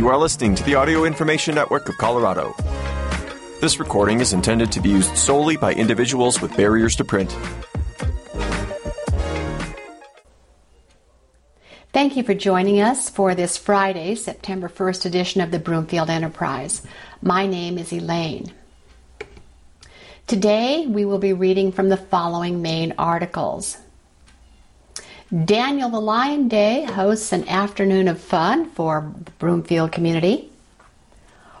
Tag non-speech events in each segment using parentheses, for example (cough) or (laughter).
You are listening to the Audio Information Network of Colorado. This recording is intended to be used solely by individuals with barriers to print. Thank you for joining us for this Friday, September 1st edition of the Broomfield Enterprise. My name is Elaine. Today we will be reading from the following main articles. Daniel the Lion Day hosts an afternoon of fun for the Broomfield community.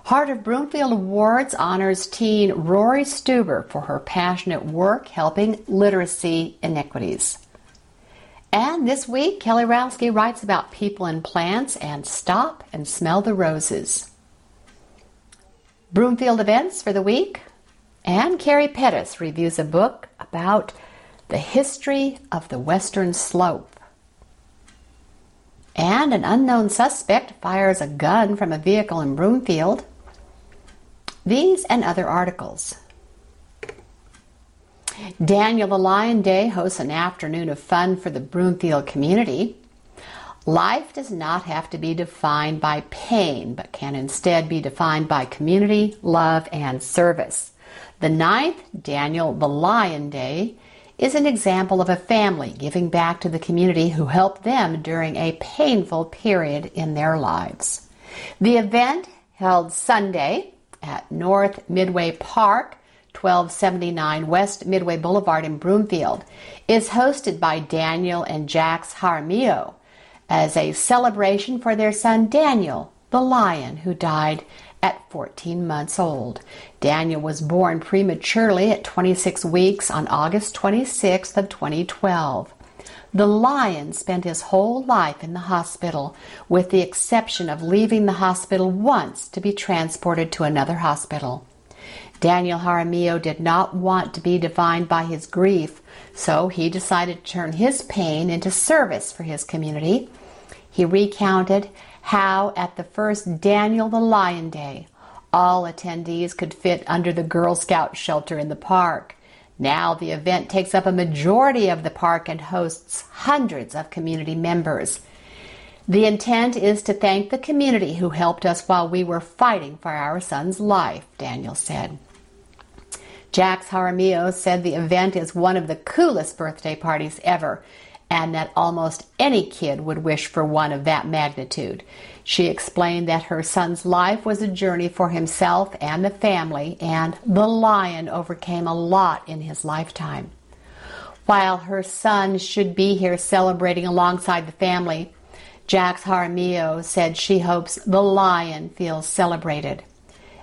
Heart of Broomfield Awards honors teen Rory Stuber for her passionate work helping literacy inequities. And this week, Kelly Rowski writes about people and plants and stop and smell the roses. Broomfield events for the week. And Carrie Pettis reviews a book about the history of the Western Slope. And an unknown suspect fires a gun from a vehicle in Broomfield. These and other articles. Daniel the Lion Day hosts an afternoon of fun for the Broomfield community. Life does not have to be defined by pain, but can instead be defined by community, love, and service. The ninth, Daniel the Lion Day, is an example of a family giving back to the community who helped them during a painful period in their lives. The event, held Sunday at North Midway Park, 1279 West Midway Boulevard in Broomfield, is hosted by Daniel and Jax Jaramillo as a celebration for their son Daniel, the lion who died at 14 months old. Daniel was born prematurely at 26 weeks on August 26th of 2012. The lion spent his whole life in the hospital, with the exception of leaving the hospital once to be transported to another hospital. Daniel Jaramillo did not want to be defined by his grief, so he decided to turn his pain into service for his community. He recounted how at the first Daniel the Lion Day, all attendees could fit under the Girl Scout shelter in the park. Now the event takes up a majority of the park and hosts hundreds of community members. The intent is to thank the community who helped us while we were fighting for our son's life, Daniel said. Jax Jaramillo said the event is one of the coolest birthday parties ever and that almost any kid would wish for one of that magnitude. She explained that her son's life was a journey for himself and the family, and the lion overcame a lot in his lifetime. While her son should be here celebrating alongside the family, Jax Jaramillo said she hopes the lion feels celebrated.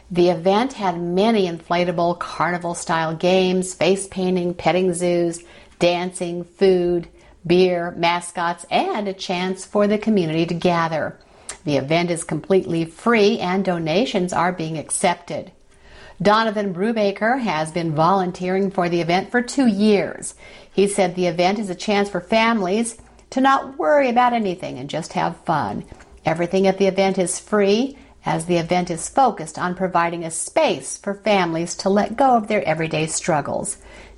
The event had many inflatable carnival style games, face painting, petting zoos, dancing, food, beer, mascots, and a chance for the community to gather. The event is completely free and donations are being accepted. Donovan Brubaker has been volunteering for the event for two years. He said the event is a chance for families to not worry about anything and just have fun. Everything at the event is free as the event is focused on providing a space for families to let go of their everyday struggles.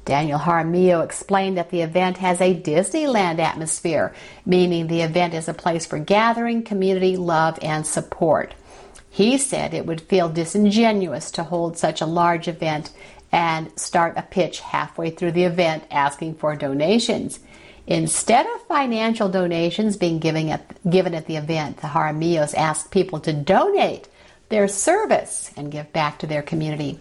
Daniel Jaramillo explained that the event has a Disneyland atmosphere, meaning the event is a place for gathering, community, love, and support. He said it would feel disingenuous to hold such a large event and start a pitch halfway through the event asking for donations. Instead of financial donations being given at, given at the event, the Jaramillos asked people to donate their service and give back to their community.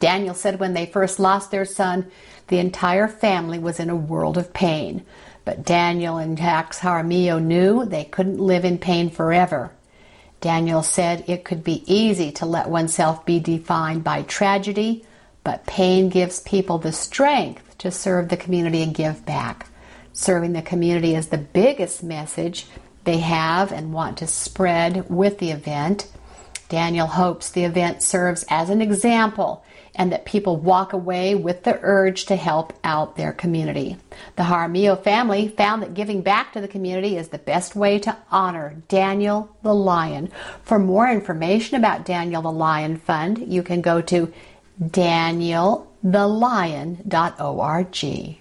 Daniel said when they first lost their son, the entire family was in a world of pain. But Daniel and Jax Jaramillo knew they couldn't live in pain forever. Daniel said it could be easy to let oneself be defined by tragedy, but pain gives people the strength to serve the community and give back. Serving the community is the biggest message they have and want to spread with the event. Daniel hopes the event serves as an example and that people walk away with the urge to help out their community. The Jaramillo family found that giving back to the community is the best way to honor Daniel the Lion. For more information about Daniel the Lion Fund, you can go to danielthelion.org.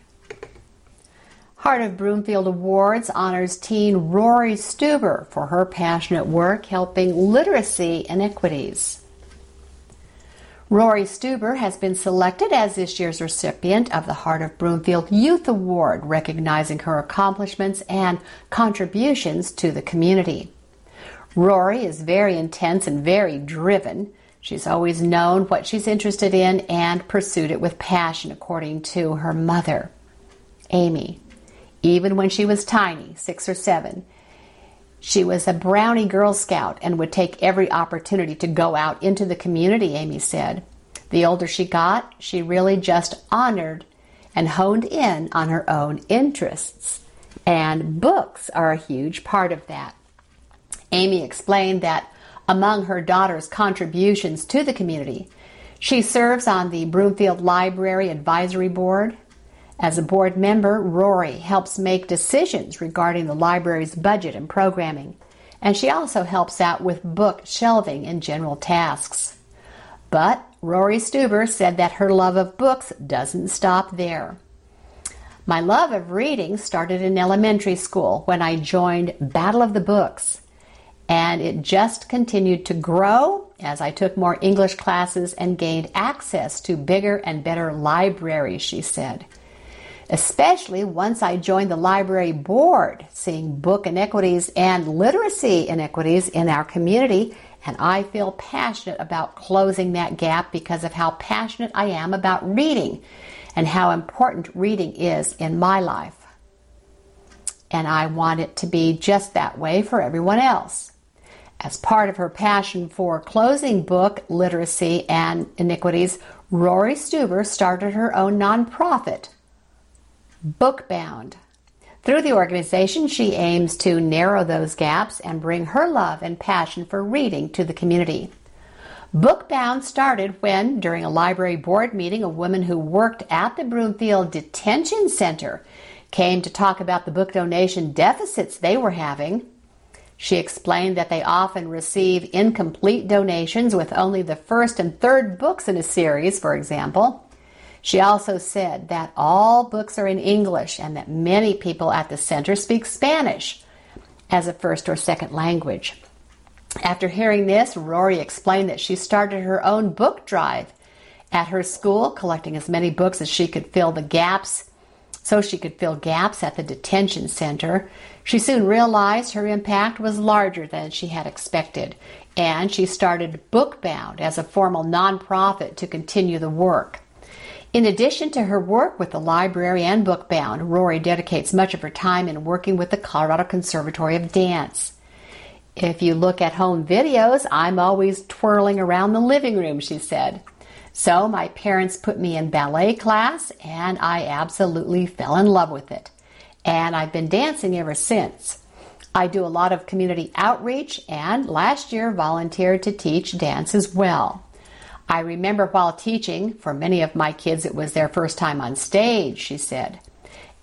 Heart of Broomfield Awards honors teen Rory Stuber for her passionate work helping literacy inequities. Rory Stuber has been selected as this year's recipient of the Heart of Broomfield Youth Award, recognizing her accomplishments and contributions to the community. Rory is very intense and very driven. She's always known what she's interested in and pursued it with passion, according to her mother, Amy. Even when she was tiny, six or seven, she was a Brownie Girl Scout and would take every opportunity to go out into the community, Amy said. The older she got, she really just honored and honed in on her own interests. And books are a huge part of that. Amy explained that among her daughter's contributions to the community, she serves on the Broomfield Library Advisory Board, as a board member, Rory helps make decisions regarding the library's budget and programming, and she also helps out with book shelving and general tasks. But Rory Stuber said that her love of books doesn't stop there. My love of reading started in elementary school when I joined Battle of the Books, and it just continued to grow as I took more English classes and gained access to bigger and better libraries, she said especially once I joined the library board, seeing book inequities and literacy inequities in our community. And I feel passionate about closing that gap because of how passionate I am about reading and how important reading is in my life. And I want it to be just that way for everyone else. As part of her passion for closing book literacy and iniquities, Rory Stuber started her own nonprofit, Bookbound. Through the organization, she aims to narrow those gaps and bring her love and passion for reading to the community. Bookbound started when, during a library board meeting, a woman who worked at the Broomfield Detention Center came to talk about the book donation deficits they were having. She explained that they often receive incomplete donations with only the first and third books in a series, for example. She also said that all books are in English and that many people at the center speak Spanish as a first or second language. After hearing this, Rory explained that she started her own book drive at her school, collecting as many books as she could fill the gaps so she could fill gaps at the detention center. She soon realized her impact was larger than she had expected, and she started Bookbound as a formal nonprofit to continue the work. In addition to her work with the library and Bookbound, Rory dedicates much of her time in working with the Colorado Conservatory of Dance. If you look at home videos, I'm always twirling around the living room, she said. So my parents put me in ballet class, and I absolutely fell in love with it. And I've been dancing ever since. I do a lot of community outreach, and last year volunteered to teach dance as well. I remember while teaching, for many of my kids, it was their first time on stage, she said.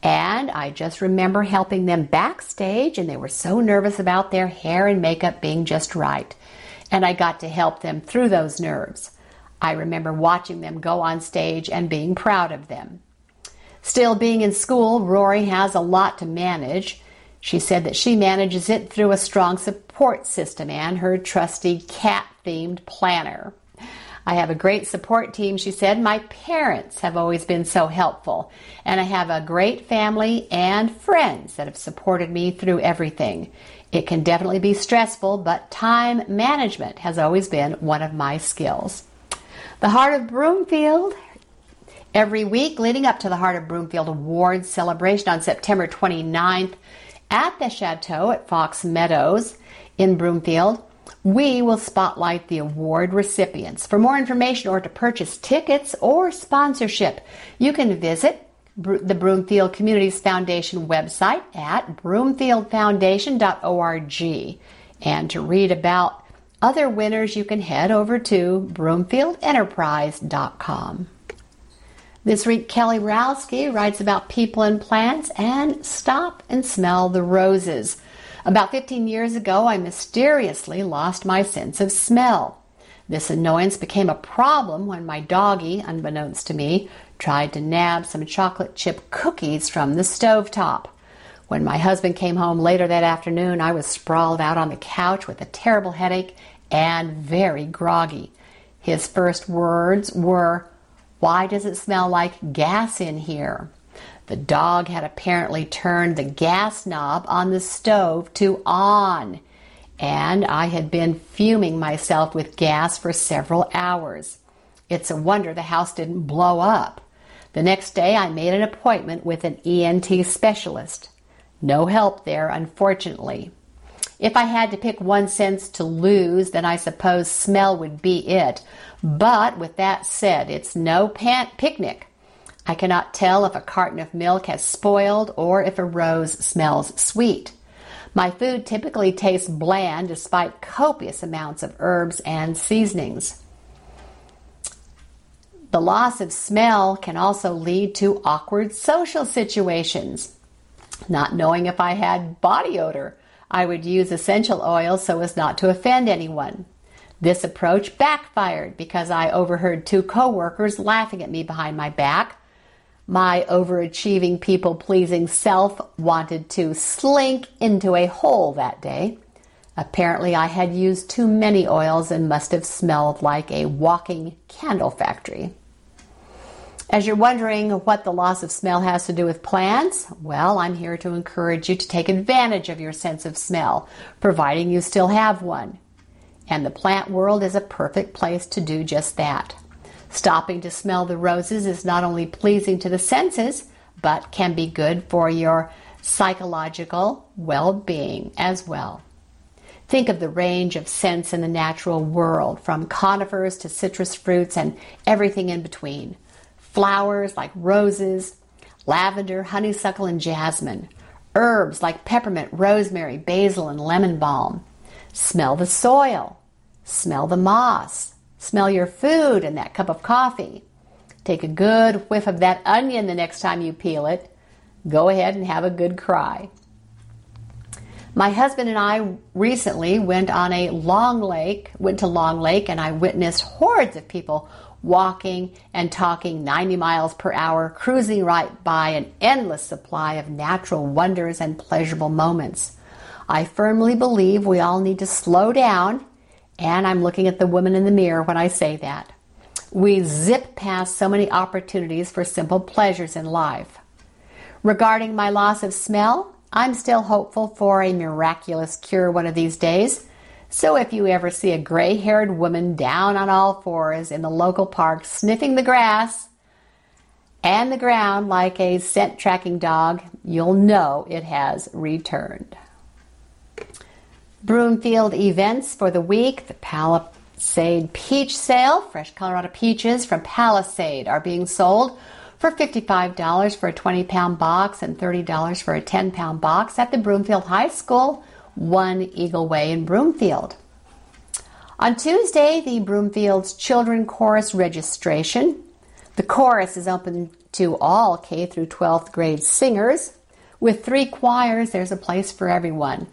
And I just remember helping them backstage, and they were so nervous about their hair and makeup being just right. And I got to help them through those nerves. I remember watching them go on stage and being proud of them. Still being in school, Rory has a lot to manage. She said that she manages it through a strong support system and her trusty cat themed planner. I have a great support team, she said. My parents have always been so helpful, and I have a great family and friends that have supported me through everything. It can definitely be stressful, but time management has always been one of my skills. The Heart of Broomfield. Every week leading up to the Heart of Broomfield Awards celebration on September 29th at the Chateau at Fox Meadows in Broomfield, we will spotlight the award recipients. For more information or to purchase tickets or sponsorship, you can visit the Broomfield Communities Foundation website at broomfieldfoundation.org. And to read about other winners, you can head over to broomfieldenterprise.com. This week, Kelly Rowski writes about people and plants and stop and smell the roses. About 15 years ago, I mysteriously lost my sense of smell. This annoyance became a problem when my doggie, unbeknownst to me, tried to nab some chocolate chip cookies from the stove top. When my husband came home later that afternoon, I was sprawled out on the couch with a terrible headache and very groggy. His first words were, Why does it smell like gas in here? The dog had apparently turned the gas knob on the stove to on, and I had been fuming myself with gas for several hours. It's a wonder the house didn't blow up. The next day, I made an appointment with an ENT specialist. No help there, unfortunately. If I had to pick one sense to lose, then I suppose smell would be it. But with that said, it's no pant picnic. I cannot tell if a carton of milk has spoiled or if a rose smells sweet. My food typically tastes bland despite copious amounts of herbs and seasonings. The loss of smell can also lead to awkward social situations. Not knowing if I had body odor, I would use essential oils so as not to offend anyone. This approach backfired because I overheard two coworkers laughing at me behind my back my overachieving, people pleasing self wanted to slink into a hole that day. Apparently, I had used too many oils and must have smelled like a walking candle factory. As you're wondering what the loss of smell has to do with plants, well, I'm here to encourage you to take advantage of your sense of smell, providing you still have one. And the plant world is a perfect place to do just that. Stopping to smell the roses is not only pleasing to the senses, but can be good for your psychological well being as well. Think of the range of scents in the natural world, from conifers to citrus fruits and everything in between. Flowers like roses, lavender, honeysuckle, and jasmine. Herbs like peppermint, rosemary, basil, and lemon balm. Smell the soil. Smell the moss. Smell your food and that cup of coffee. Take a good whiff of that onion the next time you peel it. Go ahead and have a good cry. My husband and I recently went on a long lake, went to Long Lake, and I witnessed hordes of people walking and talking 90 miles per hour, cruising right by an endless supply of natural wonders and pleasurable moments. I firmly believe we all need to slow down and I'm looking at the woman in the mirror when I say that. We zip past so many opportunities for simple pleasures in life. Regarding my loss of smell, I'm still hopeful for a miraculous cure one of these days. So if you ever see a gray haired woman down on all fours in the local park sniffing the grass and the ground like a scent tracking dog, you'll know it has returned. Broomfield events for the week. The Palisade Peach Sale. Fresh Colorado peaches from Palisade are being sold for $55 for a 20 pound box and $30 for a 10 pound box at the Broomfield High School, 1 Eagle Way in Broomfield. On Tuesday, the Broomfield's Children Chorus registration. The chorus is open to all K through 12th grade singers. With three choirs, there's a place for everyone.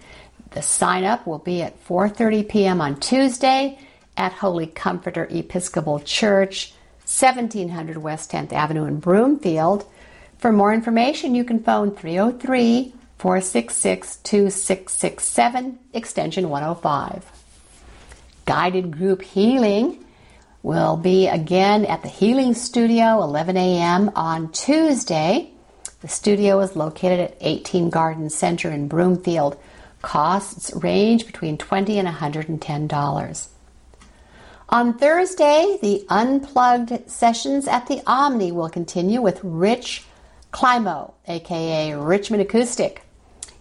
The sign up will be at 4:30 p.m. on Tuesday at Holy Comforter Episcopal Church, 1700 West 10th Avenue in Broomfield. For more information, you can phone 303 466 2667, extension 105. Guided group healing will be again at the Healing Studio, 11 a.m. on Tuesday. The studio is located at 18 Garden Center in Broomfield. Costs range between 20 and $110. On Thursday, the unplugged sessions at the Omni will continue with Rich Climo, aka Richmond Acoustic.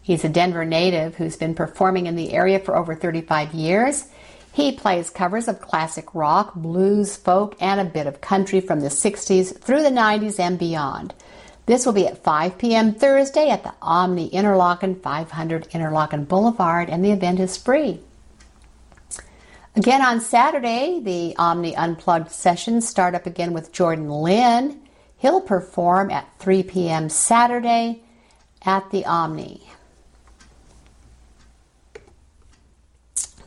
He's a Denver native who's been performing in the area for over 35 years. He plays covers of classic rock, blues, folk, and a bit of country from the 60s through the 90s and beyond. This will be at 5 p.m. Thursday at the Omni Interlocken, 500 Interlocken Boulevard, and the event is free. Again on Saturday, the Omni Unplugged sessions start up again with Jordan Lynn. He'll perform at 3 p.m. Saturday at the Omni.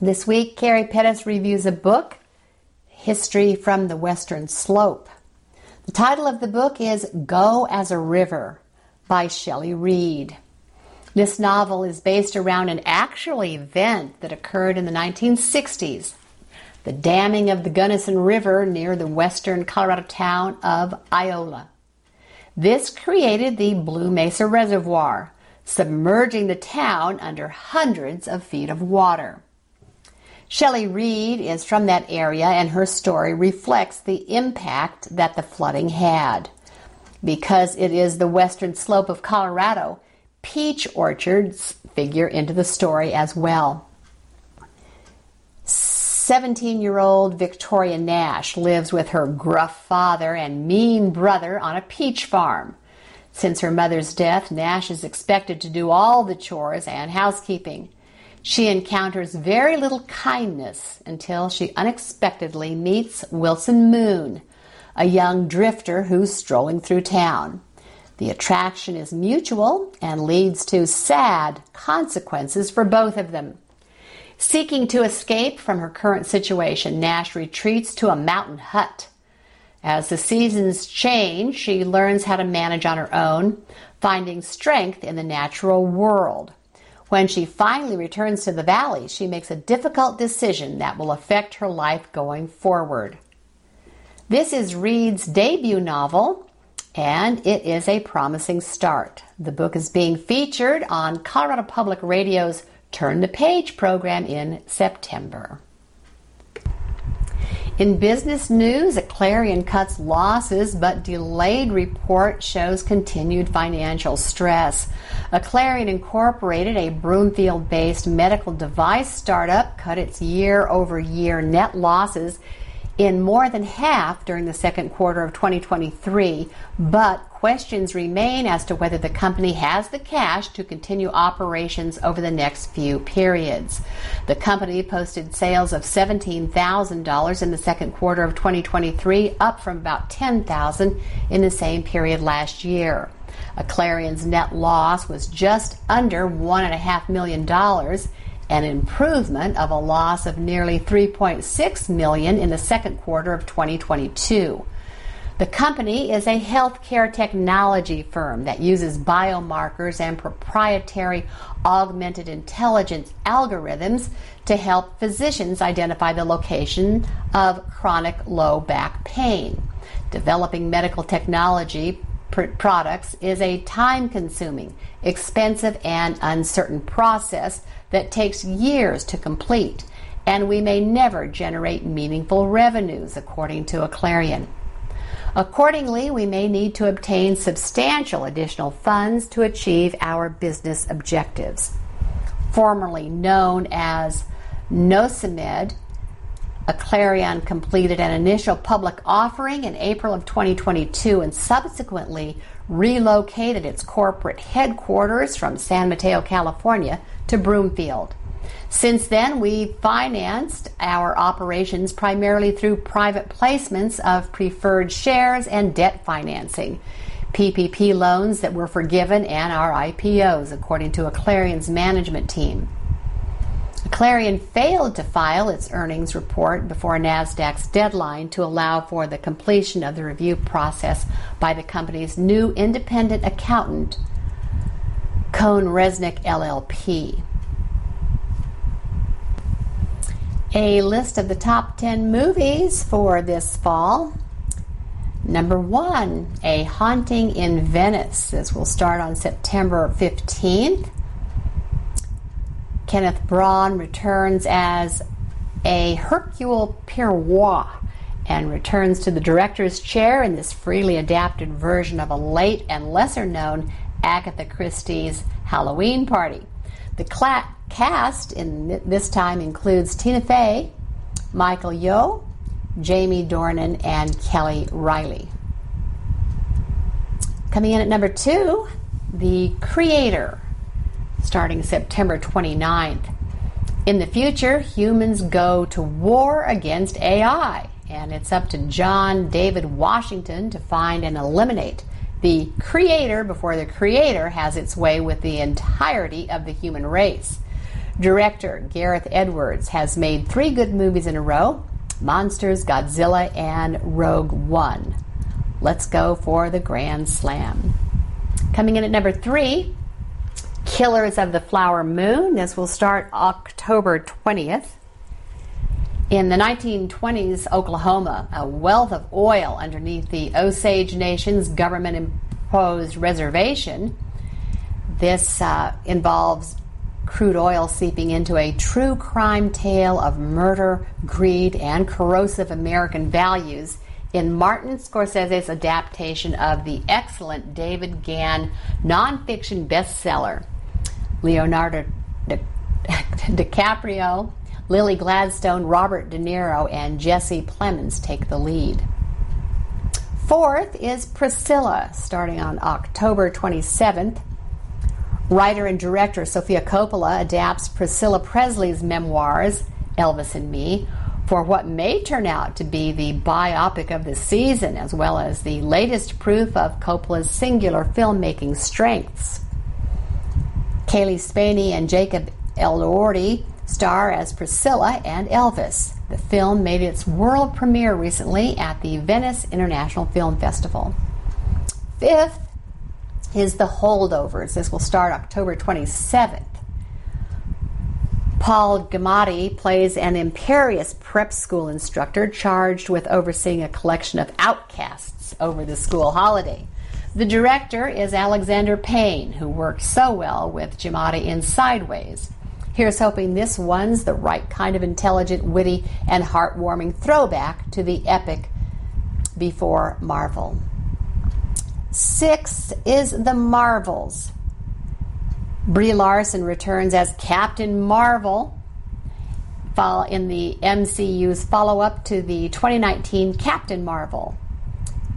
This week, Carrie Pettis reviews a book, History from the Western Slope. The title of the book is Go as a River by Shelley Read. This novel is based around an actual event that occurred in the 1960s the damming of the Gunnison River near the western Colorado town of Iola. This created the Blue Mesa Reservoir, submerging the town under hundreds of feet of water. Shelley Read is from that area, and her story reflects the impact that the flooding had. Because it is the western slope of Colorado, peach orchards figure into the story as well. 17 year old Victoria Nash lives with her gruff father and mean brother on a peach farm. Since her mother's death, Nash is expected to do all the chores and housekeeping. She encounters very little kindness until she unexpectedly meets Wilson Moon, a young drifter who's strolling through town. The attraction is mutual and leads to sad consequences for both of them. Seeking to escape from her current situation, Nash retreats to a mountain hut. As the seasons change, she learns how to manage on her own, finding strength in the natural world. When she finally returns to the valley, she makes a difficult decision that will affect her life going forward. This is Read's debut novel, and it is a promising start. The book is being featured on Colorado Public Radio's Turn the Page program in September. In business news, Aclarion cuts losses, but delayed report shows continued financial stress. Aclarion Incorporated, a Broomfield based medical device startup, cut its year over year net losses in more than half during the second quarter of 2023, but questions remain as to whether the company has the cash to continue operations over the next few periods. The company posted sales of $17,000 in the second quarter of 2023, up from about $10,000 in the same period last year. Aclarion's net loss was just under $1.5 million an improvement of a loss of nearly $3.6 million in the second quarter of 2022. The company is a healthcare technology firm that uses biomarkers and proprietary augmented intelligence algorithms to help physicians identify the location of chronic low back pain. Developing medical technology pr- products is a time consuming, expensive, and uncertain process that takes years to complete, and we may never generate meaningful revenues, according to Aclarion. Accordingly, we may need to obtain substantial additional funds to achieve our business objectives. Formerly known as Nocimed, Aclarion completed an initial public offering in April of 2022 and subsequently relocated its corporate headquarters from San Mateo, California to Broomfield. Since then, we've financed our operations primarily through private placements of preferred shares and debt financing, PPP loans that were forgiven, and our IPOs, according to Aclarion's management team. Aclarion failed to file its earnings report before NASDAQ's deadline to allow for the completion of the review process by the company's new independent accountant, Cone CohnReznick LLP. A list of the top 10 movies for this fall. Number one, A Haunting in Venice. This will start on September 15th. Kenneth Branagh returns as a Hercule Poirot and returns to the director's chair in this freely adapted version of a late and lesser known Agatha Christie's Halloween Party. The cla- cast in this time includes Tina Fey, Michael Yeoh, Jamie Dornan, and Kelly Reilly. Coming in at number two, The Creator starting September 29th. In the future, humans go to war against AI, and it's up to John David Washington to find and eliminate the creator before the creator has its way with the entirety of the human race. Director Gareth Edwards has made three good movies in a row Monsters, Godzilla, and Rogue One. Let's go for the Grand Slam. Coming in at number three, Killers of the Flower Moon. This will start October 20th. In the 1920s, Oklahoma, a wealth of oil underneath the Osage Nation's government imposed reservation. This uh, involves crude oil seeping into a true crime tale of murder, greed, and corrosive American values in Martin Scorsese's adaptation of the excellent David Grann nonfiction bestseller. Leonardo (laughs) DiCaprio, Lily Gladstone, Robert De Niro, and Jesse Plemons take the lead. Fourth is Priscilla, starting on October 27th. Writer and director Sofia Coppola adapts Priscilla Presley's memoirs, Elvis and Me, for what may turn out to be the biopic of the season, as well as the latest proof of Coppola's singular filmmaking strengths. Cailee Spaeny and Jacob Elordi star as Priscilla and Elvis. The film made its world premiere recently at the Venice International Film Festival. Fifth is The Holdovers. This will start October 27th. Paul Giamatti plays an imperious prep school instructor charged with overseeing a collection of outcasts over the school holiday. The director is Alexander Payne, who worked so well with Giamatti in Sideways. Here's hoping this one's the right kind of intelligent, witty, and heartwarming throwback to the epic before Marvel. Sixth is The Marvels. Brie Larson returns as Captain Marvel in the MCU's follow up to the 2019 Captain Marvel.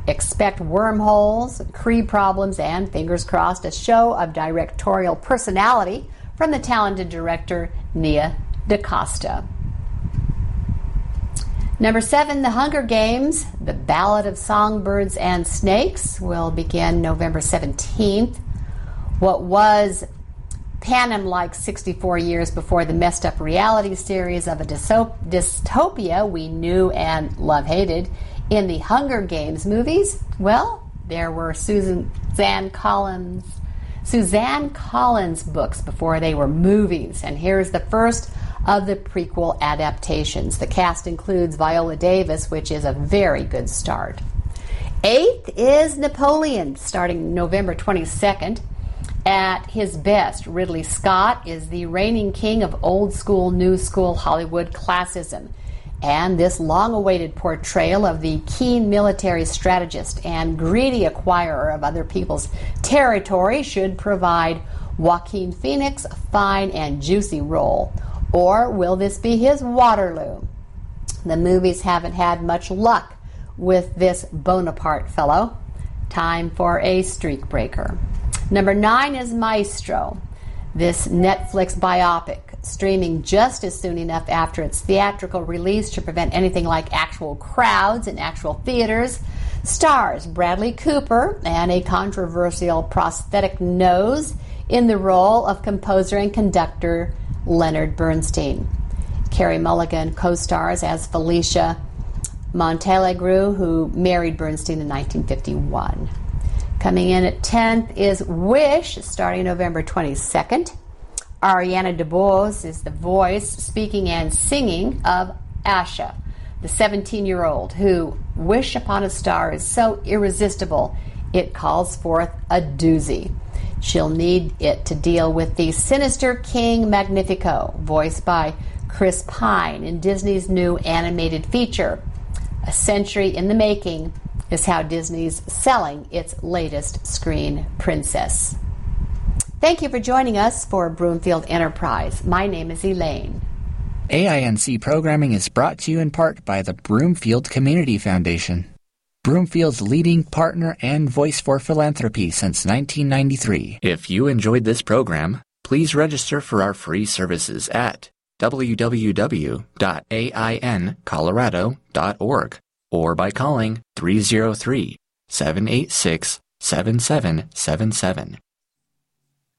Expect wormholes, Kree problems, and fingers crossed, a show of directorial personality from the talented director Nia DaCosta. Number seven, The Hunger Games, The Ballad of Songbirds and Snakes, will begin November 17th. What was Panem like 64 years before the messed up reality series of a dystopia we knew and love hated in the Hunger Games movies? Well, there were Susan Zan Collins Suzanne Collins books before they were movies, and here's the first of the prequel adaptations. The cast includes Viola Davis, which is a very good start. Eighth is Napoleon, starting November 22nd. At his best, Ridley Scott is the reigning king of old school, new school Hollywood classism. And this long awaited portrayal of the keen military strategist and greedy acquirer of other people's territory should provide Joaquin Phoenix a fine and juicy role. Or will this be his Waterloo? The movies haven't had much luck with this Bonaparte fellow. Time for a streak breaker. Number nine is Maestro, this Netflix biopic, streaming just as soon enough after its theatrical release to prevent anything like actual crowds in actual theaters. Stars Bradley Cooper and a controversial prosthetic nose in the role of composer and conductor Leonard Bernstein. Carey Mulligan co stars as Felicia Montealegre, who married Bernstein in 1951. Coming in at 10th is Wish, starting November 22nd. Ariana DeBose is the voice, speaking, and singing of Asha, the 17 year old who Wish Upon a Star is so irresistible it calls forth a doozy. She'll need it to deal with the sinister King Magnifico, voiced by Chris Pine in Disney's new animated feature. A century in the making, is how Disney's selling its latest screen princess. Thank you for joining us for Broomfield Enterprise. My name is Elaine. AINC programming is brought to you in part by the Broomfield Community Foundation. Broomfield's leading partner and voice for philanthropy since 1993. If you enjoyed this program, please register for our free services at www.aincolorado.org or by calling 303 786 7777.